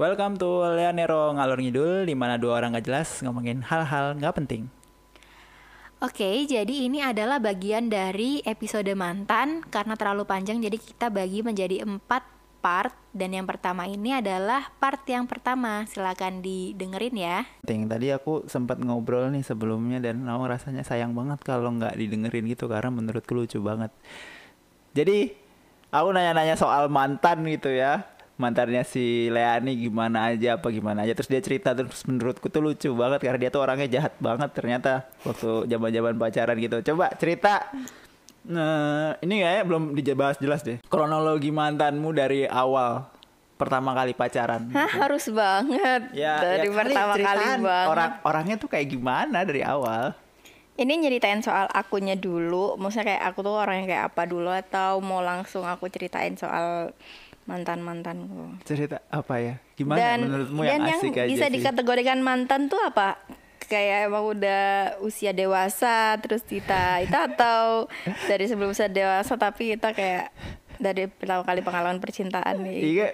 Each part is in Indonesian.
Welcome to Leonero Ngalor Ngidul di mana dua orang gak jelas ngomongin hal-hal nggak penting. Oke, jadi ini adalah bagian dari episode mantan karena terlalu panjang jadi kita bagi menjadi empat part dan yang pertama ini adalah part yang pertama. Silakan didengerin ya. Ting, tadi aku sempat ngobrol nih sebelumnya dan aku rasanya sayang banget kalau nggak didengerin gitu karena menurutku lucu banget. Jadi aku nanya-nanya soal mantan gitu ya mantannya si Leani gimana aja apa gimana aja. Terus dia cerita terus menurutku tuh lucu banget karena dia tuh orangnya jahat banget ternyata waktu zaman-zaman pacaran gitu. Coba cerita. Nah ini kayaknya belum dijebas jelas deh. Kronologi mantanmu dari awal pertama kali pacaran. Hah, gitu. harus banget. Ya, dari ya, pertama kali banget. orang orangnya tuh kayak gimana dari awal? Ini nyeritain soal akunya dulu. Maksudnya kayak aku tuh orang yang kayak apa dulu atau mau langsung aku ceritain soal mantan mantanku cerita apa ya? Gimana dan, menurutmu yang dan asik yang aja bisa sih? dikategorikan mantan tuh apa? Kayak emang udah usia dewasa terus kita itu atau dari sebelum usia dewasa tapi kita kayak dari pertama kali pengalaman percintaan nih. Iya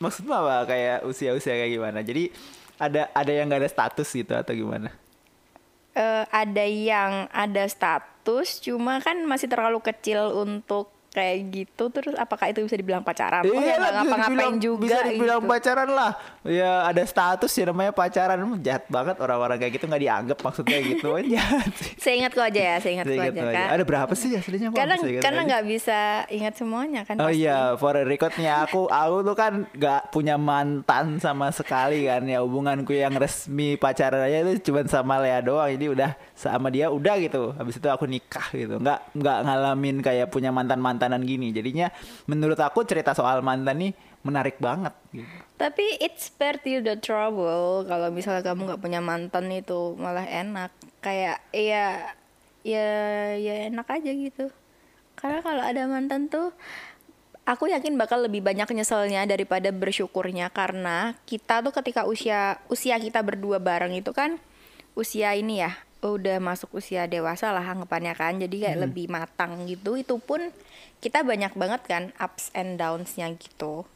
maksudnya apa? Kayak usia-usia kayak gimana? Jadi ada ada yang gak ada status gitu atau gimana? Uh, ada yang ada status cuma kan masih terlalu kecil untuk kayak gitu terus apakah itu bisa dibilang pacaran? Iya, oh ya ngapa-ngapain juga bisa dibilang gitu. pacaran lah. Ya ada status ya namanya pacaran. Jahat banget orang-orang kayak gitu nggak dianggap maksudnya gitu aja. saya ingat kok aja ya, saya ingat kok aja kan. Ada berapa sih aslinya? Karena karena nggak bisa ingat semuanya kan. Oh iya, for recordnya aku aku tuh kan nggak punya mantan sama sekali kan ya hubunganku yang resmi pacaran aja itu cuma sama Lea doang. Jadi udah sama dia udah gitu. Habis itu aku nikah gitu. Nggak nggak ngalamin kayak punya mantan mantan mantanan gini. Jadinya menurut aku cerita soal mantan nih menarik banget gitu. tapi it's spare you the trouble. Kalau misalnya kamu nggak punya mantan itu malah enak. Kayak ya ya ya enak aja gitu. Karena kalau ada mantan tuh aku yakin bakal lebih banyak nyeselnya daripada bersyukurnya. Karena kita tuh ketika usia usia kita berdua bareng itu kan usia ini ya udah masuk usia dewasa lah anggapannya kan. Jadi kayak hmm. lebih matang gitu. Itu pun kita banyak banget kan ups and downs-nya gitu.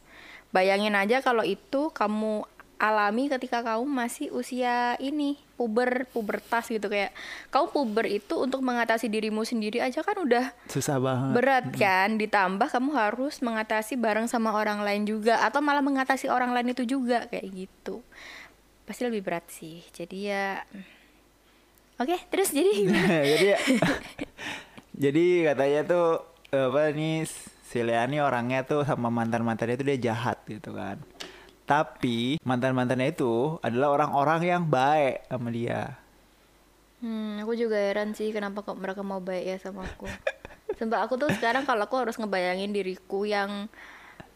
Bayangin aja kalau itu kamu alami ketika kamu masih usia ini puber pubertas gitu. Kayak kamu puber itu untuk mengatasi dirimu sendiri aja kan udah susah banget. berat kan. Ditambah kamu harus mengatasi bareng sama orang lain juga atau malah mengatasi orang lain itu juga kayak gitu. Pasti lebih berat sih. Jadi ya oke okay, terus jadi jadi jadi katanya tuh apa nih si Leani orangnya tuh sama mantan mantannya itu dia jahat gitu kan. Tapi mantan mantannya itu adalah orang-orang yang baik sama dia. Hmm aku juga heran sih kenapa kok mereka mau baik ya sama aku. Sumpah aku tuh sekarang kalau aku harus ngebayangin diriku yang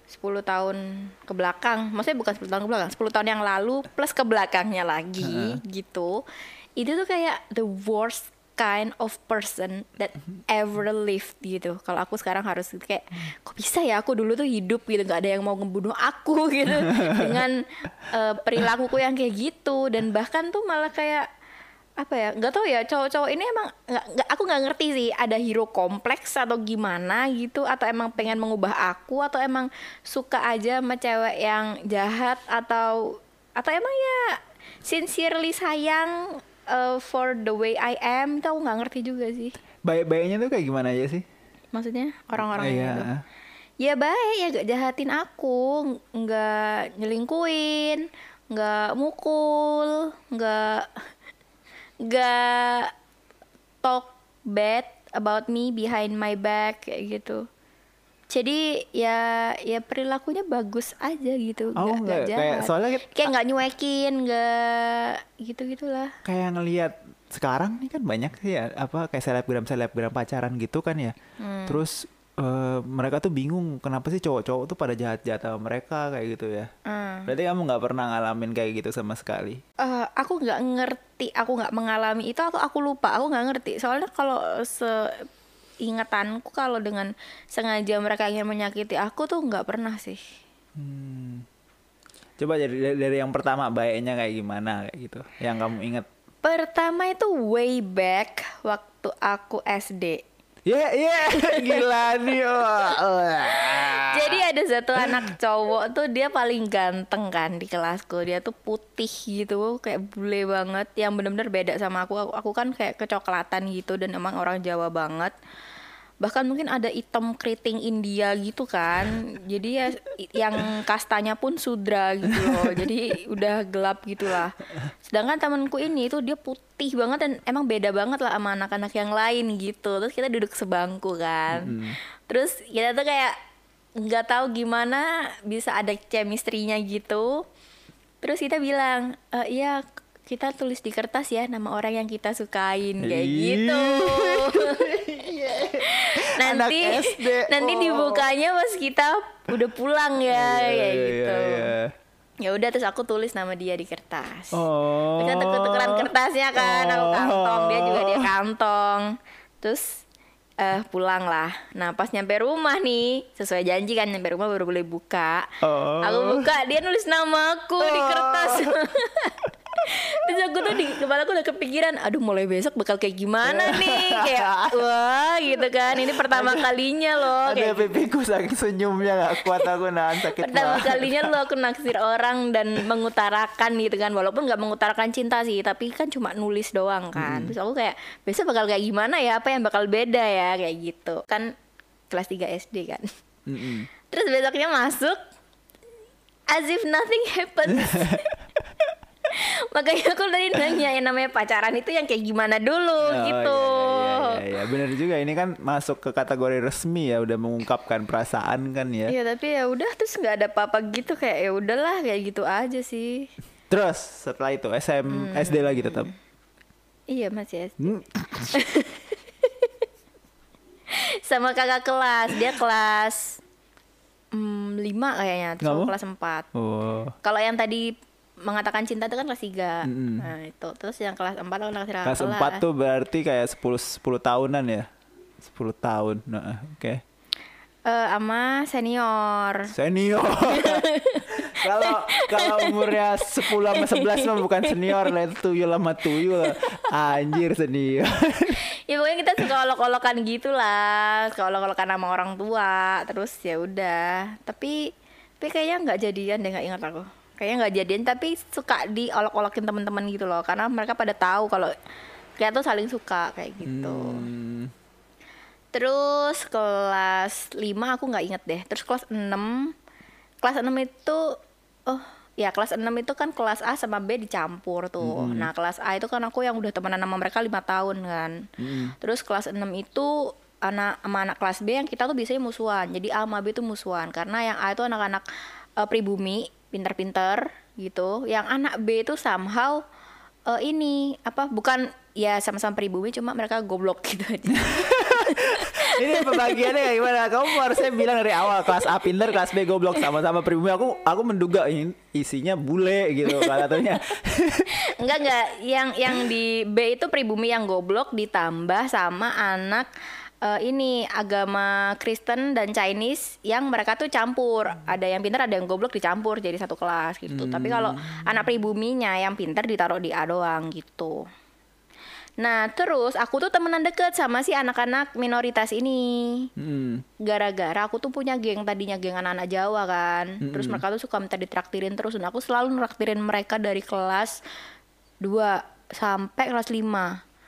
10 tahun ke belakang Maksudnya bukan 10 tahun ke belakang 10 tahun yang lalu plus ke belakangnya lagi uh -huh. gitu Itu tuh kayak the worst kind of person that ever lived gitu. Kalau aku sekarang harus kayak kok bisa ya aku dulu tuh hidup gitu? Nggak ada yang mau ngebunuh aku gitu. Dengan uh, perilakuku yang kayak gitu. Dan bahkan tuh malah kayak apa ya nggak tahu ya cowok-cowok ini emang nggak aku nggak ngerti sih ada hero kompleks atau gimana gitu? Atau emang pengen mengubah aku? Atau emang suka aja sama cewek yang jahat? Atau atau emang ya sincerely sayang uh, for the way I am itu aku nggak ngerti juga sih. Baik-baiknya tuh kayak gimana aja sih? Maksudnya orang-orang uh, itu. Ya baik ya gak jahatin aku. Nggak nyelingkuin nggak mukul nggak nggak talk bad about me behind my back kayak gitu jadi ya ya perilakunya bagus aja gitu oh, nggak kayak soalnya kayak nggak nyuekin nggak gitu gitulah kayak ngelihat sekarang nih kan banyak sih ya apa kayak selebgram selebgram pacaran gitu kan ya hmm. terus uh, mereka tuh bingung kenapa sih cowok-cowok tuh pada jahat-jahat sama mereka kayak gitu ya. Hmm. Berarti kamu nggak pernah ngalamin kayak gitu sama sekali? Uh, aku nggak ngerti, aku nggak mengalami itu atau aku lupa, aku nggak ngerti. Soalnya kalau se ingatanku kalau dengan sengaja mereka ingin menyakiti aku tuh nggak pernah sih. Hmm. Coba dari dari yang pertama baiknya kayak gimana kayak gitu, yang kamu inget? Pertama itu way back waktu aku SD. Ya, ya, gila nih. Jadi ada satu anak cowok tuh dia paling ganteng kan di kelasku. Dia tuh putih gitu, kayak bule banget, yang bener-bener beda sama aku. Aku, aku kan kayak kecoklatan gitu dan emang orang Jawa banget. Bahkan mungkin ada hitam keriting India gitu kan. Jadi ya yang kastanya pun sudra gitu loh. Jadi udah gelap gitulah. Sedangkan temanku ini tuh dia putih banget dan emang beda banget lah sama anak-anak yang lain gitu. Terus kita duduk sebangku kan. Terus kita tuh kayak nggak tahu gimana bisa ada chemistry-nya gitu. Terus kita bilang, "Eh, iya kita tulis di kertas ya nama orang yang kita sukain kayak gitu. nanti Anak SD, nanti oh. dibukanya pas kita udah pulang ya Iya, kayak iya, gitu. iya. Ya udah terus aku tulis nama dia di kertas. Oh. Kita tuker-tukeran kertasnya kan, aku kantong, dia juga dia kantong. Terus eh pulang lah. Nah pas nyampe rumah nih, sesuai janji kan nyampe rumah baru boleh buka. Oh. Aku buka dia nulis namaku di kertas. Terus aku tuh di kepala aku udah kepikiran, aduh mulai besok bakal kayak gimana nih, kayak wah gitu kan, ini pertama kalinya loh, Ada kayak pipiku saking senyumnya gak kuat aku nahan sakit pertama banget. kalinya lo aku naksir orang dan mengutarakan gitu kan. Walaupun nggak mengutarakan cinta sih tapi kan cuma nulis doang kan. Terus aku kayak besok bakal kayak gimana ya? Apa yang bakal beda ya? Kayak gitu. Kan kelas 3 SD kan. Mm-mm. terus besoknya masuk as if nothing happened makanya aku tadi nanya yang namanya pacaran itu yang kayak gimana dulu Oh, gitu Iya, iya, iya, iya. bener juga ini kan masuk ke kategori resmi ya udah mengungkapkan perasaan kan ya. Iya tapi ya udah terus nggak ada apa-apa gitu kayak ya udahlah kayak gitu aja sih Terus setelah itu SM Hmm. SD lagi tetap. iya masih SD. Hmm. sama kakak kelas dia kelas mm, lima kayaknya terus kelas 4 Oh. kalau yang tadi mengatakan cinta itu kan kelas 3 Mm-mm. nah itu terus yang kelas 4 aku naksir kakak Kelas 4 tuh berarti kayak 10 10 tahunan ya. 10 tahun. Nah, oke. Eh, sama senior Senior. Kalau kalau umurnya 10 sama 11 mah bukan senior lah itu tuyul sama tuyul. Anjir senior. ya pokoknya kita suka olok-olokan gitu lah suka olok-olokan sama orang tua terus ya udah tapi tapi kayaknya nggak jadian deh nggak ingat aku kayaknya nggak jadian tapi suka diolok-olokin teman-teman gitu loh karena mereka pada tahu kalau kita tuh saling suka kayak gitu Hmm. terus kelas 5 aku nggak inget deh terus kelas 6 kelas 6 itu oh ya kelas 6 itu kan kelas A sama B dicampur tuh nah kelas A itu kan aku yang udah temenan sama mereka lima tahun kan Mm. terus kelas 6 itu anak sama anak kelas B yang kita tuh biasanya musuhan jadi A sama B itu musuhan karena yang A itu anak-anak eh, pribumi pinter-pinter gitu yang anak B itu somehow eh, ini apa bukan ya sama-sama pribumi cuma mereka goblok gitu aja Ini pembagiannya kayak gimana? Kamu harusnya bilang dari awal kelas A pinter, kelas B goblok sama-sama pribumi. Aku aku menduga ini isinya bule gitu katanya. Enggak enggak, yang yang di B itu pribumi yang goblok ditambah sama anak eh, ini agama Kristen dan Chinese yang mereka tuh campur. Ada yang pintar, ada yang goblok dicampur jadi satu kelas gitu. Tapi kalau anak pribuminya yang pintar ditaruh di A doang gitu. Nah, terus aku tuh temenan deket sama si anak-anak minoritas ini Hmm. gara-gara aku tuh punya geng tadinya geng anak-anak Jawa kan terus mereka tuh suka minta ditraktirin terus dan aku selalu nraktirin mereka dari kelas 2 sampai kelas 5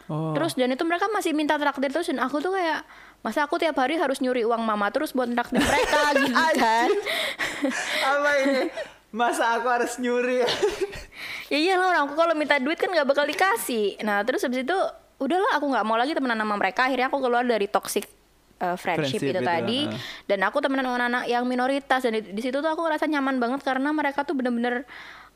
Oh. terus dan itu mereka masih minta traktir terus dan aku tuh kayak masa aku tiap hari harus nyuri uang mama terus buat traktir mereka gitu kan Apa ini? Masa aku harus nyuri? ya iyalah orang aku kalau minta duit kan nggak bakal dikasih nah terus habis itu udahlah aku nggak mau lagi temenan sama mereka akhirnya aku keluar dari toxic uh, friendship, Friendship itu itu, tadi uh. dan aku temenan sama anak yang minoritas dan di, di situ tuh aku ngerasa nyaman banget karena mereka tuh bener-bener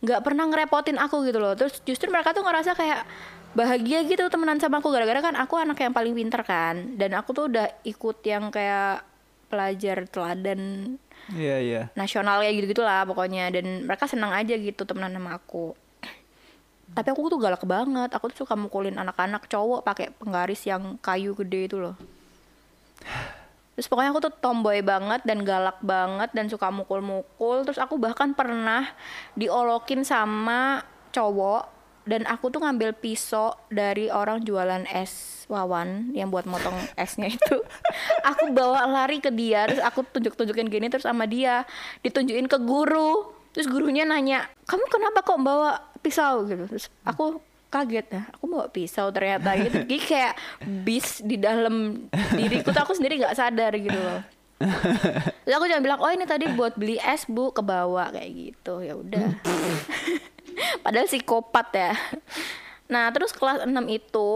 nggak pernah ngerepotin aku gitu loh terus justru mereka tuh ngerasa kayak bahagia gitu temenan sama aku. Gara-gara kan aku anak yang paling pinter kan. Dan aku tuh udah ikut yang kayak pelajar teladan Iya, iya. nasional kayak gitu gitulah pokoknya. Dan mereka senang aja gitu temenan sama aku. Tapi aku tuh galak banget. Aku tuh suka mukulin anak-anak cowok pakai penggaris yang kayu gede itu loh. Terus pokoknya aku tuh tomboy banget dan galak banget dan suka mukul-mukul. Terus aku bahkan pernah diolokin sama cowok dan aku tuh ngambil pisau dari orang jualan es wawan yang buat motong esnya itu. Aku bawa lari ke dia terus aku tunjuk tunjukin gini terus sama dia ditunjukin ke guru. Terus gurunya nanya kamu kenapa kok bawa pisau? Gitu. Terus aku kaget ya aku bawa pisau ternyata. Gitu. Jadi kayak bis di dalam diriku tuh aku sendiri nggak sadar gitu loh. Terus aku cuma bilang, oh ini tadi buat beli es bu, ke bawah kayak gitu. Ya udah. Padahal psikopat ya. Nah terus kelas 6 itu,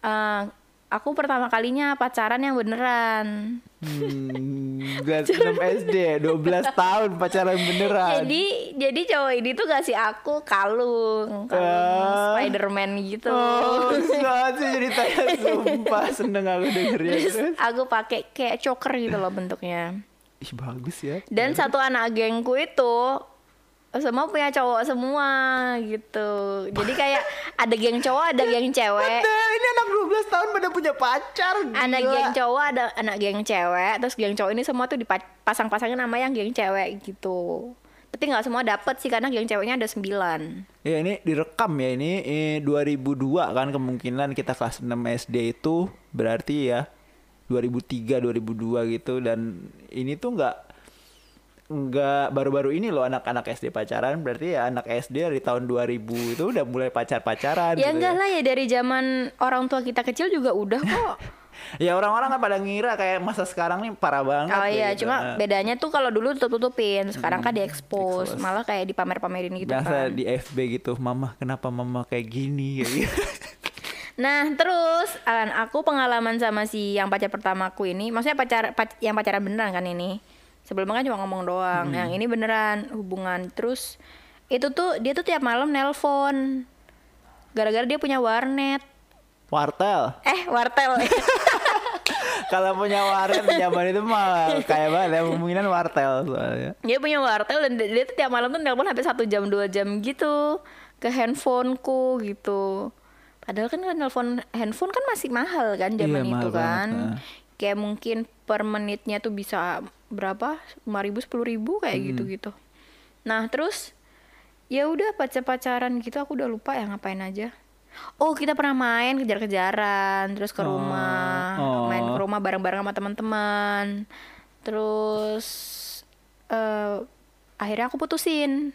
eh, aku pertama kalinya pacaran yang beneran. Hmm, kelas 6 SD 12 tahun pacaran beneran. Jadi jadi cowok ini tuh kasih aku kalung, kalung Ah. Spiderman gitu. Oh, saat sih ceritanya sumpah seneng aku dengernya Terus terus. aku pakai kayak choker gitu loh bentuknya. Ih bagus ya. Dan satu anak gengku itu semua punya cowok semua gitu. Jadi kayak ada geng cowok, ada geng cewek. Nah, ini anak 12 tahun pada punya pacar. Anak gila. geng cowok ada anak geng cewek, terus geng cowok ini semua tuh dipasang-pasangin nama yang geng cewek gitu. Tapi nggak semua dapet sih karena geng ceweknya ada sembilan. Ya ini direkam ya ini eh, 2002 kan kemungkinan kita kelas 6 SD itu berarti ya 2003 2002 gitu dan ini tuh nggak nggak baru-baru ini loh anak-anak SD pacaran berarti ya anak SD dari tahun 2000 itu udah mulai pacar-pacaran Ya gitu enggak lah ya dari zaman orang tua kita kecil juga udah kok. Ya orang-orang kan pada ngira kayak masa sekarang nih parah banget Oh iya, gitu. cuma bedanya tuh kalau dulu tutup-tutupin, sekarang kan diekspos, expose. malah kayak dipamer-pamerin gitu Biasa kan. di FB gitu, mama kenapa mama kayak gini kayak gitu. Nah, terus Alan, aku pengalaman sama si yang pacar pertamaku ini, maksudnya pacar, pac- yang pacaran beneran kan ini. Sebelumnya kan cuma ngomong doang. Hmm. Yang ini beneran hubungan. Terus itu tuh dia tuh tiap malam nelpon. Gara-gara dia punya warnet. Wartel. Eh, wartel. Kalau punya warnet zaman itu mah kayak banget ya kemungkinan wartel soalnya. dia punya wartel dan dia, tuh tiap malam tuh nelpon sampai satu jam dua jam gitu ke handphoneku gitu. Padahal kan nelpon handphone kan masih mahal kan zaman Iya, itu mahal kan. banget, nah. Kayak mungkin per menitnya tuh bisa berapa? 5 ribu, 10 ribu kayak Hmm. gitu-gitu. Nah terus ya udah pacar-pacaran gitu aku udah lupa ya ngapain aja. Oh kita pernah main kejar-kejaran terus ke Oh, rumah oh. main ke rumah bareng-bareng sama teman-teman terus eh akhirnya aku putusin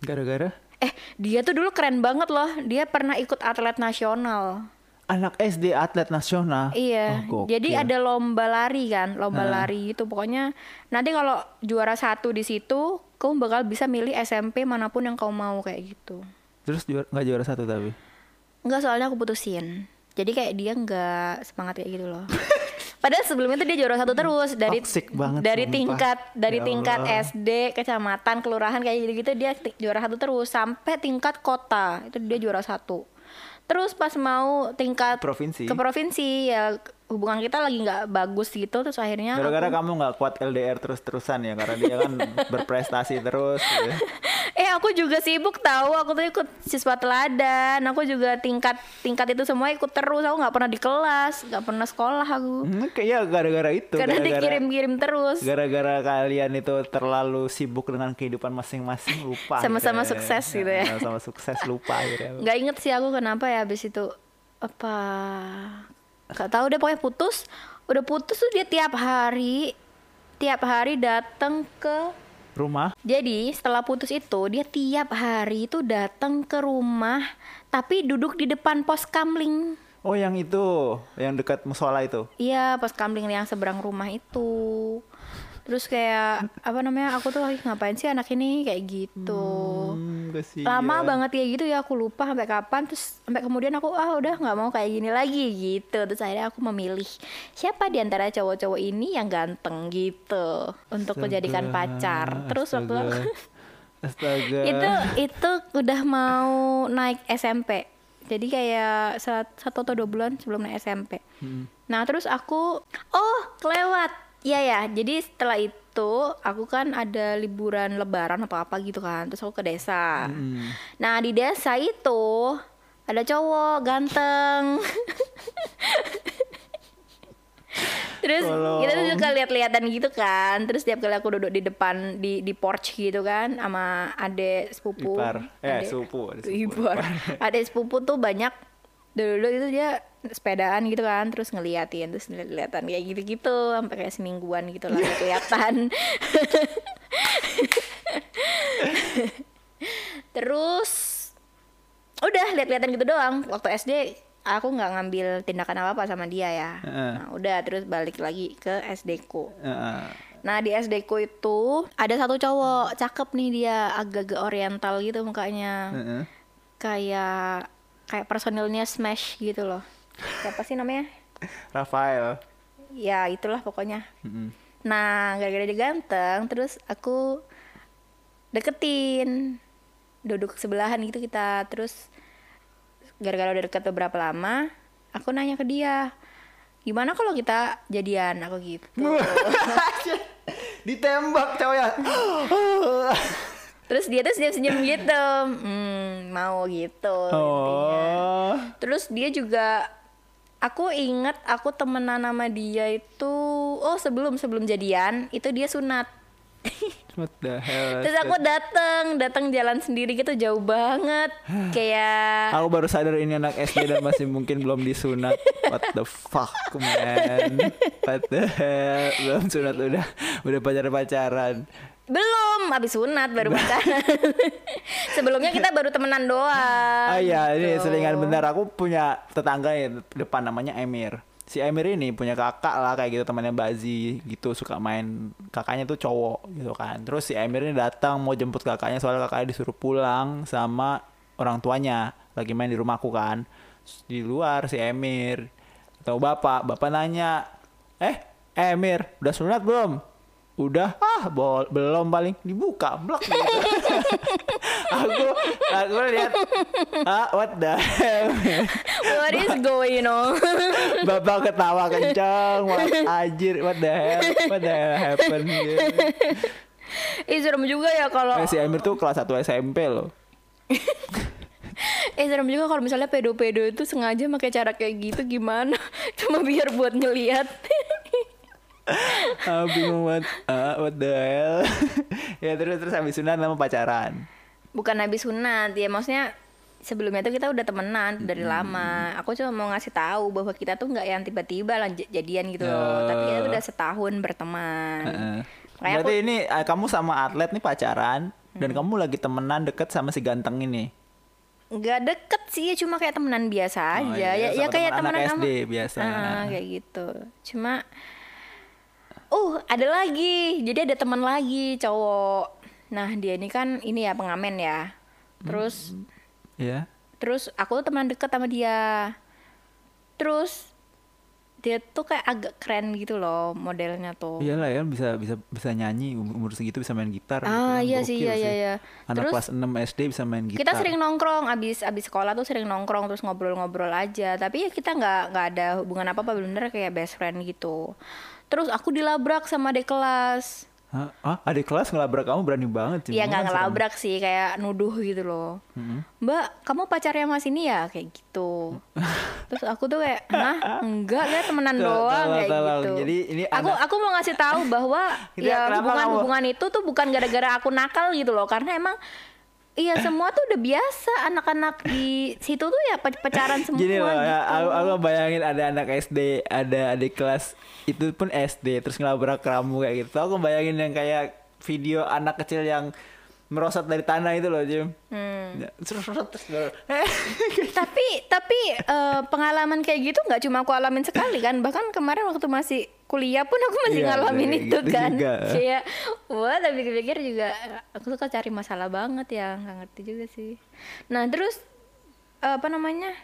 Gara-gara eh dia tuh dulu keren banget loh dia pernah ikut atlet nasional anak SD atlet nasional. iya Oh, gokil. jadi ada lomba lari kan lomba Ah. lari itu pokoknya nanti kalau juara satu di situ kamu bakal bisa milih SMP mana pun yang kamu mau kayak gitu Terus juara, nggak juara satu tapi. Enggak soalnya aku putusin jadi kayak dia nggak semangat kayak gitu loh Padahal sebelumnya tuh dia juara satu terus dari Toxic banget, dari sumpah. tingkat dari Ya tingkat. SD, kecamatan, kelurahan kayak gitu-gitu dia juara satu terus sampai tingkat kota itu dia juara satu. Terus pas mau tingkat Provinsi. ke provinsi ya hubungan kita lagi nggak bagus gitu terus akhirnya Gara-gara aku- kamu nggak kuat LDR terus-terusan ya karena dia kan berprestasi terus. gitu. Aku juga sibuk tahu aku tuh ikut siswa teladan aku juga tingkat tingkat itu semua ikut terus aku nggak pernah di kelas nggak pernah sekolah aku Hmm, Kayaknya gara-gara itu. karena gara-gara- dikirim-kirim terus Gara-gara kalian itu terlalu sibuk dengan kehidupan masing-masing lupa. Sama-sama gitu sukses gitu ya. Sama-sama sukses lupa akhirnya. nggak inget sih aku kenapa ya habis itu apa nggak tahu deh pokoknya putus udah putus tuh dia tiap hari tiap hari datang ke Rumah. Jadi setelah putus itu dia tiap hari itu datang ke rumah tapi duduk di depan pos kamling. Oh yang itu, yang dekat musola itu. iya pos kamling yang seberang rumah itu. Terus kayak apa namanya aku tuh lagi ngapain sih anak ini? Kayak gitu. Hmm, kasihan. lama banget kayak gitu ya aku lupa sampai kapan. Terus sampai kemudian aku ah udah nggak mau kayak gini lagi gitu. Terus akhirnya aku memilih siapa di antara cowok-cowok ini yang ganteng? gitu. Untuk kujadikan pacar. Terus waktu Astaga. aku Astaga. itu itu udah mau naik SMP jadi kayak sat- satu atau dua bulan sebelum naik SMP Hmm. nah terus aku oh kelewat. Iya ya. Jadi setelah itu aku kan ada liburan lebaran atau apa gitu kan terus aku ke desa Hmm. nah di desa itu ada cowok ganteng terus Tolong. kita tuh suka lihat-lihatan gitu kan terus tiap kali aku duduk di depan di di porch gitu kan sama adek sepupu Ipar. Eh, adek- sepupu, adek sepupu. Ipar. adek sepupu tuh banyak dulu itu dia sepedaan gitu kan terus ngeliatin terus ngeliatan kayak gitu-gitu sampai kayak semingguan gitu lah kelihatan terus udah lihat-lihatan gitu doang waktu SD aku nggak ngambil tindakan apa apa sama dia ya Heeh. nah udah terus balik lagi ke SD ku Heeh. Nah di SD ku itu ada satu cowok cakep nih dia agak-agak oriental gitu mukanya Heeh. kayak kayak personilnya Smash gitu loh. Siapa sih namanya? Rafael. ya itulah pokoknya. Mm-mm. nah gara-gara dia ganteng terus aku deketin. Duduk sebelahan gitu kita. Terus gara-gara udah deket beberapa lama aku nanya ke dia gimana kalau kita jadian? Aku gitu. Ditembak cowoknya. terus dia tuh senyum-senyum gitu hmm, mau gitu intinya. oh. Terus dia juga aku inget aku temenan sama dia itu oh sebelum sebelum jadian itu dia sunat. What the hell? Terus aku dateng dateng jalan sendiri gitu jauh banget kayak Aku baru sadar ini anak SD dan masih mungkin belum disunat. What the fuck, man? What the hell? Belum sunat udah udah pacar-pacaran. Belum habis sunat baru pacaran. Sebelumnya kita baru temenan doang. Ah iya, ini gitu. selingan bentar aku punya tetangga ya depan namanya Emir. Si Emir ini punya kakak lah kayak gitu temannya Bazi gitu suka main kakaknya tuh cowok gitu kan. Terus si Emir ini datang mau jemput kakaknya soalnya kakaknya disuruh pulang sama orang tuanya lagi main di rumahku kan. Terus di luar si Emir atau bapak, bapak nanya, "Eh, Emir, udah sunat belum?" Udah, ah bol- belum paling dibuka blok gitu. aku aku lihat ah what the hell What is going on? bapak ketawa kencang what anjir what the hell what the hell happen gitu. Ih serem juga ya kalau Eh, si Emir tuh kelas 1 SMP loh Eh serem juga kalau misalnya pedo-pedo itu sengaja pakai cara kayak gitu gimana? Cuma biar buat ngeliat. ah, bingung banget ah, what the hell ya terus terus habis sunat lama pacaran Bukan habis sunat ya maksudnya sebelumnya tuh kita udah temenan dari Hmm. lama. Aku cuma mau ngasih tahu bahwa kita tuh nggak yang tiba-tiba jadian gitu loh. Oh. Tapi kita tuh udah setahun berteman. Heeh. Kayak berarti ini ah, kamu sama atlet nih pacaran dan Hmm. kamu lagi temenan deket sama si ganteng ini nggak deket sih ya cuma kayak temenan biasa Oh, aja iya, ya ya sama kayak temen temenan SD biasa. Ah, kayak gitu cuma uh ada lagi. Jadi ada teman lagi cowok. Nah dia ini kan ini ya pengamen ya. Terus ya terus aku tuh teman deket sama dia. Terus dia tuh kayak agak keren gitu loh modelnya tuh. Iyalah ya bisa bisa bisa nyanyi um- umur segitu bisa main gitar gitu Ah, kan. iya sih, iya, iya, iya. anak Terus- kelas 6 SD bisa main gitar. kita sering nongkrong abis abis sekolah tuh sering nongkrong terus ngobrol-ngobrol aja. Tapi ya kita nggak nggak ada hubungan apa apa bener kayak best friend gitu terus aku dilabrak sama adik kelas. Hah? Ah, adik kelas ngelabrak kamu? Berani banget sih. ya Kamu nggak kan ngelabrak sih kayak nuduh gitu loh. Mbak kamu pacarnya mas ini ya? Kayak gitu. Terus aku tuh kayak hah? Enggak ya temenan doang tolong, kayak tolong. gitu. Jadi ini aku anak- aku mau ngasih tahu bahwa ya kenapa hubungan kamu- hubungan itu tuh bukan gara-gara aku nakal gitu loh. Karena emang Iya semua tuh udah biasa anak-anak di situ tuh ya pe- pacaran semua Gini loh, ya, gitu. aku, aku bayangin ada anak SD, ada adik kelas itu pun SD, terus ngelabrak kamu kayak gitu. Aku bayangin yang kayak video anak kecil yang merosot dari tanah itu loh, Jim. Hmm. Ya, eh, Tapi tapi eh, pengalaman kayak gitu nggak cuma aku alamin sekali kan. Bahkan kemarin waktu masih kuliah pun aku masih Iya, ngalamin kayak itu gitu kan. juga. Kayak wah tapi pikir juga aku suka cari masalah banget ya nggak ngerti juga sih. Nah terus apa namanya?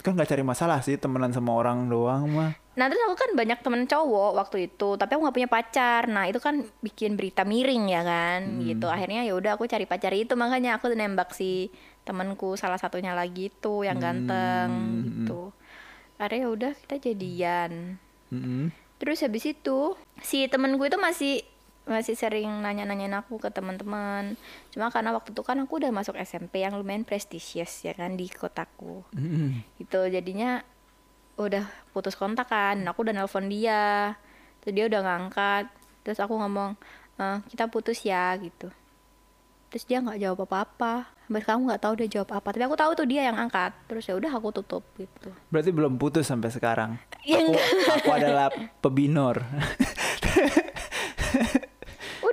kan nggak cari masalah sih temenan sama orang doang mah. Nah terus aku kan banyak temen cowok waktu itu, tapi aku nggak punya pacar. Nah itu kan bikin berita miring ya kan, gitu. Akhirnya ya udah aku cari pacar itu, makanya aku nembak si temenku salah satunya lagi tuh yang ganteng gitu. Akhirnya ya udah kita jadian. Mm-mm. Terus habis itu si temenku itu masih masih sering nanya-nanyain aku ke teman-teman. Cuma karena waktu itu kan aku udah masuk SMP yang lumayan prestisius ya kan di kotaku. Mm-mm. gitu jadinya udah putus kontak kan aku udah nelpon dia. Terus dia udah ngangkat terus aku ngomong "Eh, kita putus ya gitu. Terus dia nggak jawab apa-apa sampai sekarang nggak tahu dia jawab apa tapi aku tahu tuh dia yang angkat terus ya udah aku tutup gitu Berarti belum putus sampai sekarang. Ya, aku, aku adalah pebinor.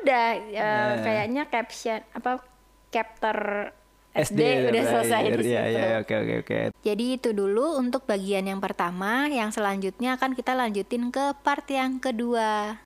udah ya, Nah. kayaknya caption apa chapter SD, SD udah selesai di Iya, situ. iya, oke, oke, oke. Jadi itu dulu untuk bagian yang pertama, yang selanjutnya akan kita lanjutin ke part yang kedua.